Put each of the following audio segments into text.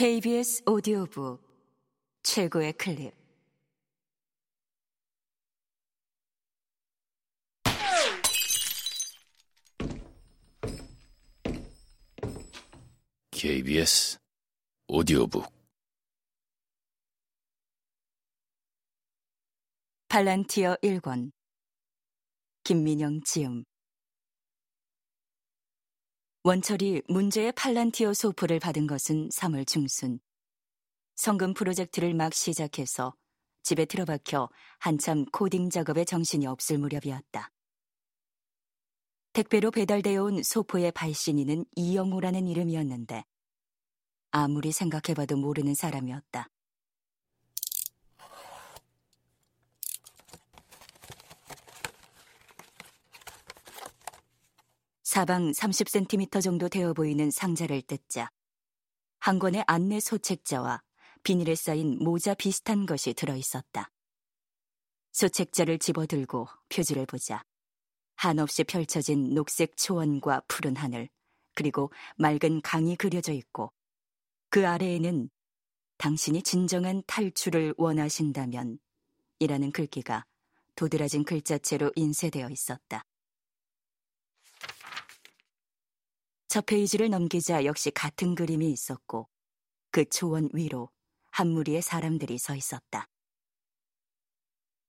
KBS 오디오북 최고의 클립. KBS 오디오북. 팔란티어 1권 김민영 지음 원철이 문제의 팔란티어 소프를 받은 것은 3월 중순. 성금 프로젝트를 막 시작해서 집에 틀어박혀 한참 코딩 작업에 정신이 없을 무렵이었다. 택배로 배달되어 온 소포의 발신인은 이영호라는 이름이었는데 아무리 생각해봐도 모르는 사람이었다. 사방 30cm 정도 되어 보이는 상자를 뜯자 한 권의 안내 소책자와 비닐에 쌓인 모자 비슷한 것이 들어 있었다. 소책자를 집어들고 표지를 보자 한없이 펼쳐진 녹색 초원과 푸른 하늘 그리고 맑은 강이 그려져 있고 그 아래에는 당신이 진정한 탈출을 원하신다면 이라는 글귀가 도드라진 글자체로 인쇄되어 있었다. 첫 페이지를 넘기자 역시 같은 그림이 있었고 그 초원 위로 한 무리의 사람들이 서 있었다.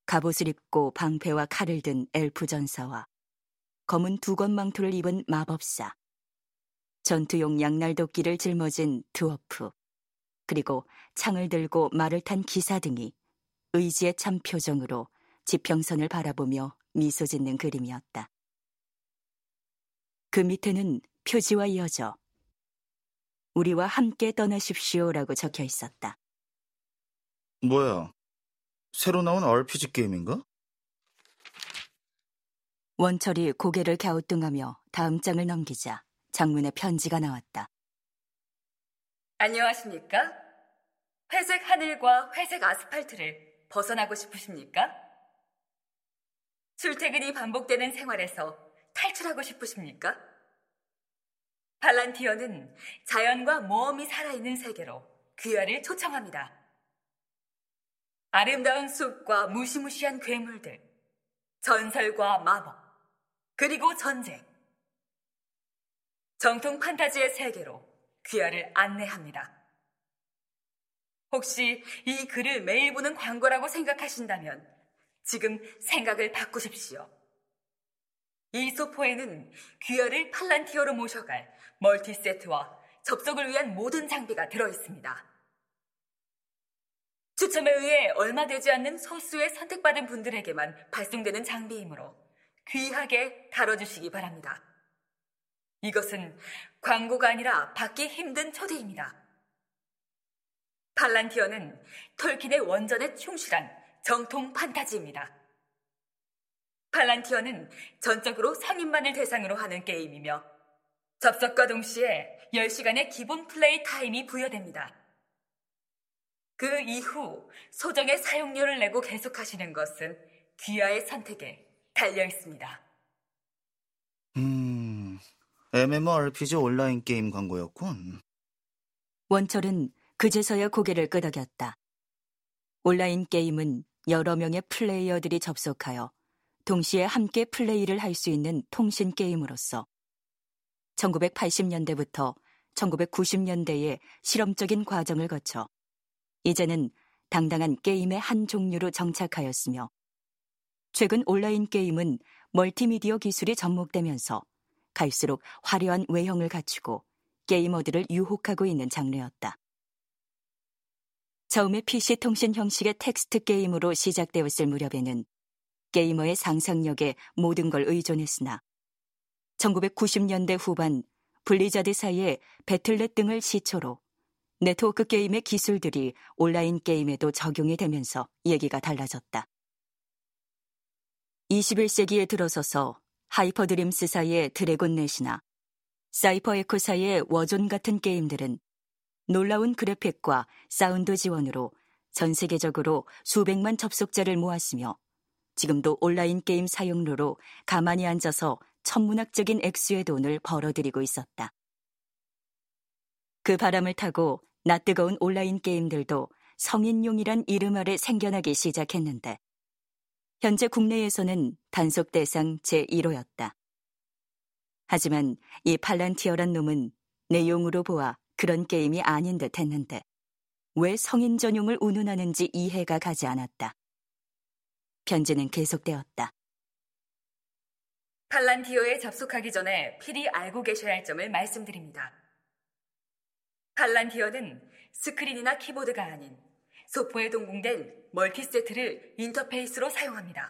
갑옷을 입고 방패와 칼을 든 엘프 전사와 검은 두건 망토를 입은 마법사, 전투용 양날 도끼를 짊어진 드워프, 그리고 창을 들고 말을 탄 기사 등이 의지의 참 표정으로 지평선을 바라보며 미소 짓는 그림이었다. 그 밑에는 표지와 이어져 우리와 함께 떠나십시오라고 적혀 있었다. 뭐야? 새로 나온 RPG 게임인가? 원철이 고개를 갸우뚱하며 다음 장을 넘기자 장문의 편지가 나왔다. 안녕하십니까? 회색 하늘과 회색 아스팔트를 벗어나고 싶으십니까? 출퇴근이 반복되는 생활에서 탈출하고 싶으십니까? 발란티어는 자연과 모험이 살아있는 세계로 귀화를 초청합니다. 아름다운 숲과 무시무시한 괴물들, 전설과 마법, 그리고 전쟁. 정통 판타지의 세계로 귀화를 안내합니다. 혹시 이 글을 매일 보는 광고라고 생각하신다면 지금 생각을 바꾸십시오. 이 소포에는 귀화를 팔란티어로 모셔갈 멀티 세트와 접속을 위한 모든 장비가 들어 있습니다. 추첨에 의해 얼마 되지 않는 소수의 선택받은 분들에게만 발송되는 장비이므로 귀하게 다뤄주시기 바랍니다. 이것은 광고가 아니라 받기 힘든 초대입니다. 팔란티어는 톨킨의 원전에 충실한 정통 판타지입니다. 팔란티어는 전적으로 성인만을 대상으로 하는 게임이며 접속과 동시에 10시간의 기본 플레이 타임이 부여됩니다. 그 이후 소정의 사용료를 내고 계속하시는 것은 귀하의 선택에 달려 있습니다. 음, MMORPG 온라인 게임 광고였군. 원철은 그제서야 고개를 끄덕였다. 온라인 게임은 여러 명의 플레이어들이 접속하여 동시에 함께 플레이를 할 수 있는 통신 게임으로서 1980년대부터 1990년대의 실험적인 과정을 거쳐 이제는 당당한 게임의 한 종류로 정착하였으며 최근 온라인 게임은 멀티미디어 기술이 접목되면서 갈수록 화려한 외형을 갖추고 게이머들을 유혹하고 있는 장르였다. 처음에 PC 통신 형식의 텍스트 게임으로 시작되었을 무렵에는 게이머의 상상력에 모든 걸 의존했으나 1990년대 후반 블리자드 사의 배틀넷 등을 시초로 네트워크 게임의 기술들이 온라인 게임에도 적용이 되면서 얘기가 달라졌다. 21세기에 들어서서 하이퍼드림스 사의 드래곤넷이나 사이퍼 에코 사의 워존 같은 게임들은 놀라운 그래픽과 사운드 지원으로 전 세계적으로 수백만 접속자를 모았으며 지금도 온라인 게임 사용료로 가만히 앉아서 천문학적인 액수의 돈을 벌어들이고 있었다. 그 바람을 타고 낯뜨거운 온라인 게임들도 성인용이란 이름 아래 생겨나기 시작했는데 현재 국내에서는 단속 대상 제1호였다. 하지만 이 팔란티어란 놈은 내용으로 보아 그런 게임이 아닌 듯 했는데 왜 성인 전용을 운운하는지 이해가 가지 않았다. 편지는 계속되었다. 팔란티어에 접속하기 전에 필히 알고 계셔야 할 점을 말씀드립니다. 팔란티어는 스크린이나 키보드가 아닌 소포에 동봉된 멀티세트를 인터페이스로 사용합니다.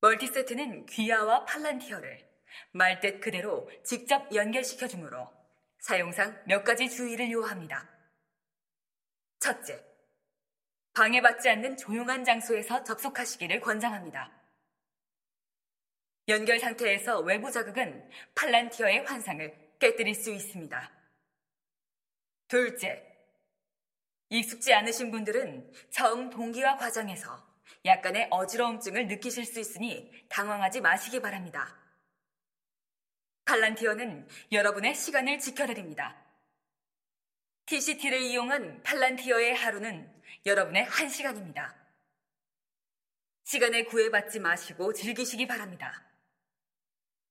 멀티세트는 귀하와 팔란티어를 말뜻 그대로 직접 연결시켜 주므로 사용상 몇 가지 주의를 요합니다. 첫째, 방해받지 않는 조용한 장소에서 접속하시기를 권장합니다. 연결 상태에서 외부 자극은 팔란티어의 환상을 깨뜨릴 수 있습니다. 둘째, 익숙지 않으신 분들은 처음 동기화 과정에서 약간의 어지러움증을 느끼실 수 있으니 당황하지 마시기 바랍니다. 팔란티어는 여러분의 시간을 지켜드립니다. TCT를 이용한 팔란티어의 하루는 여러분의 한 시간입니다. 시간에 구애받지 마시고 즐기시기 바랍니다.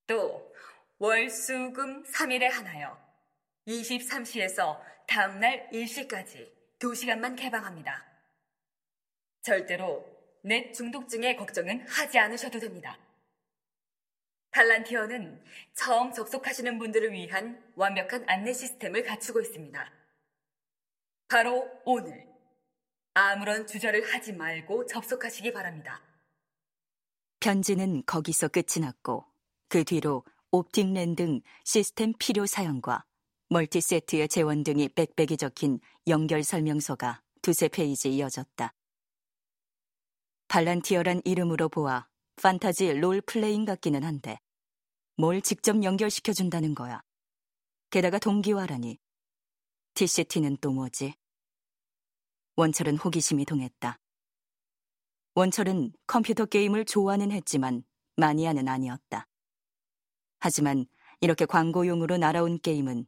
또, 월, 수, 금 3일에 하나요. 23시에서 다음날 1시까지 2시간만 개방합니다. 절대로 넷 중독증의 걱정은 하지 않으셔도 됩니다. 팔란티어는 처음 접속하시는 분들을 위한 완벽한 안내 시스템을 갖추고 있습니다. 바로 오늘 아무런 주저를 하지 말고 접속하시기 바랍니다. 편지는 거기서 끝이 났고 그 뒤로 옵틱랜 등 시스템 필요 사연과 멀티세트의 재원 등이 빽빽이 적힌 연결 설명서가 두세 페이지 이어졌다. 발란티어란 이름으로 보아 판타지 롤 플레잉 같기는 한데 뭘 직접 연결시켜준다는 거야. 게다가 동기화라니. TCT는 또 뭐지? 원철은 호기심이 동했다. 원철은 컴퓨터 게임을 좋아는 했지만 마니아는 아니었다. 하지만 이렇게 광고용으로 날아온 게임은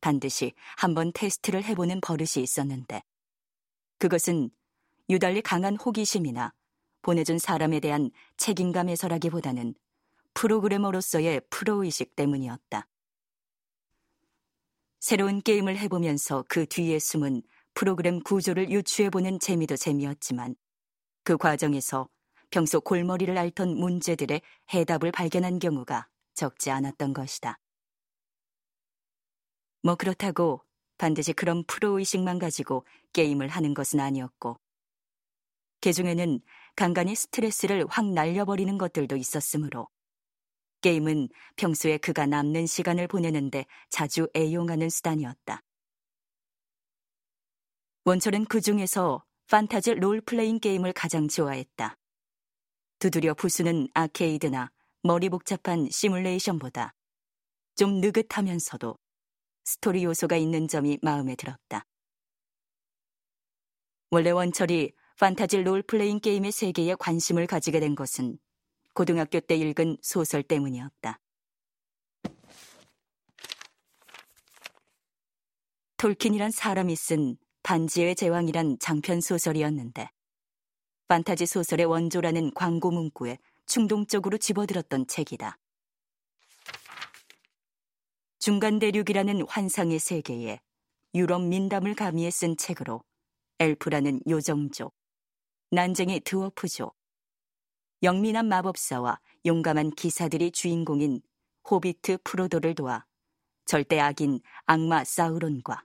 반드시 한번 테스트를 해보는 버릇이 있었는데 그것은 유달리 강한 호기심이나 보내준 사람에 대한 책임감에서라기보다는 프로그래머로서의 프로의식 때문이었다. 새로운 게임을 해보면서 그 뒤에 숨은 프로그램 구조를 유추해보는 재미도 재미였지만 그 과정에서 평소 골머리를 앓던 문제들의 해답을 발견한 경우가 적지 않았던 것이다. 뭐 그렇다고 반드시 그런 프로의식만 가지고 게임을 하는 것은 아니었고, 그 중에는 간간히 스트레스를 확 날려버리는 것들도 있었으므로, 게임은 평소에 그가 남는 시간을 보내는데 자주 애용하는 수단이었다. 원철은 그 중에서 판타지 롤플레잉 게임을 가장 좋아했다. 두드려 부수는 아케이드나 머리 복잡한 시뮬레이션보다 좀 느긋하면서도 스토리 요소가 있는 점이 마음에 들었다. 원래 원철이 판타지 롤플레잉 게임의 세계에 관심을 가지게 된 것은 고등학교 때 읽은 소설 때문이었다. 톨킨이란 사람이 쓴 반지의 제왕이란 장편 소설이었는데 판타지 소설의 원조라는 광고 문구에 충동적으로 집어들었던 책이다. 중간 대륙이라는 환상의 세계에 유럽 민담을 가미해 쓴 책으로 엘프라는 요정족, 난쟁이 드워프족, 영민한 마법사와 용감한 기사들이 주인공인 호비트 프로도를 도와 절대 악인 악마 사우론과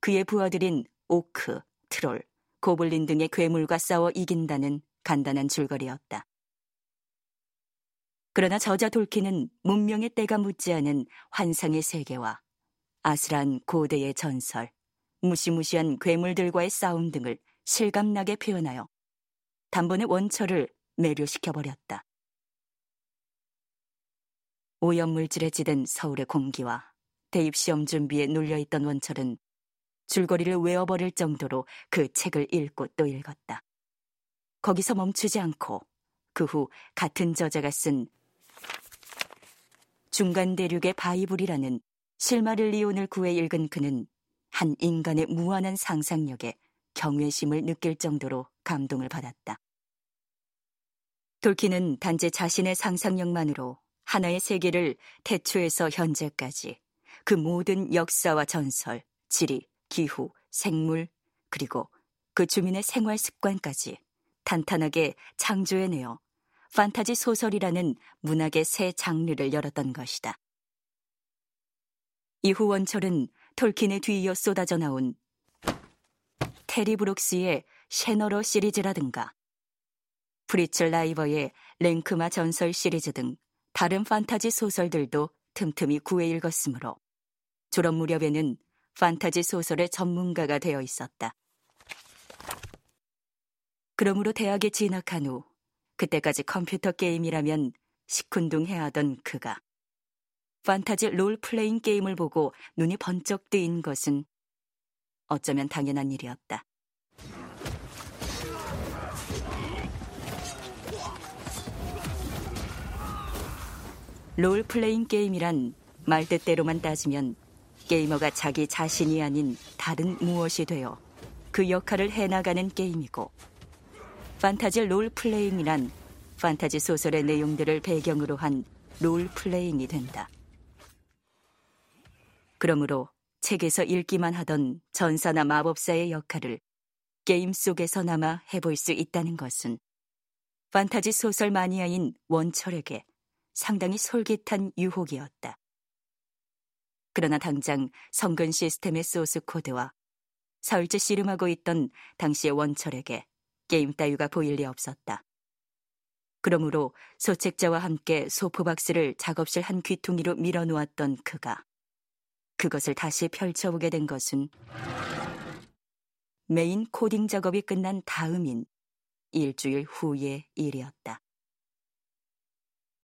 그의 부하들인 오크, 트롤, 고블린 등의 괴물과 싸워 이긴다는 간단한 줄거리였다. 그러나 저자 돌키는 문명의 때가 묻지 않은 환상의 세계와 아슬한 고대의 전설, 무시무시한 괴물들과의 싸움 등을 실감나게 표현하여 단번에 원철을 매료시켜버렸다. 오염물질에 지든 서울의 공기와 대입시험 준비에 눌려있던 원철은 줄거리를 외워버릴 정도로 그 책을 읽고 또 읽었다. 거기서 멈추지 않고 그 후 같은 저자가 쓴 중간 대륙의 바이블이라는 실마를리온을 구해 읽은 그는 한 인간의 무한한 상상력에 경외심을 느낄 정도로 감동을 받았다. 돌킨은 단지 자신의 상상력만으로 하나의 세계를 태초에서 현재까지 그 모든 역사와 전설, 지리, 기후, 생물, 그리고 그 주민의 생활 습관까지 탄탄하게 창조해내어 판타지 소설이라는 문학의 새 장르를 열었던 것이다. 이후 원철은 톨킨에 뒤이어 쏟아져 나온 테리 브록스의 셰너러 시리즈라든가 프리츠 라이버의 랭크마 전설 시리즈 등 다른 판타지 소설들도 틈틈이 구해 읽었으므로 졸업 무렵에는 판타지 소설의 전문가가 되어 있었다. 그러므로 대학에 진학한 후 그때까지 컴퓨터 게임이라면 시큰둥해하던 그가 판타지 롤플레잉 게임을 보고 눈이 번쩍 뜨인 것은 어쩌면 당연한 일이었다. 롤플레잉 게임이란 말 뜻대로만 따지면 게이머가 자기 자신이 아닌 다른 무엇이 되어 그 역할을 해나가는 게임이고 판타지 롤플레잉이란 판타지 소설의 내용들을 배경으로 한 롤플레잉이 된다. 그러므로 책에서 읽기만 하던 전사나 마법사의 역할을 게임 속에서나마 해볼 수 있다는 것은 판타지 소설 마니아인 원철에게 상당히 솔깃한 유혹이었다. 그러나 당장 성근 시스템의 소스 코드와 사흘째 씨름하고 있던 당시의 원철에게 게임 따위가 보일 리 없었다. 그러므로 소책자와 함께 소포박스를 작업실 한 귀퉁이로 밀어놓았던 그가 그것을 다시 펼쳐보게 된 것은 메인 코딩 작업이 끝난 다음인 일주일 후의 일이었다.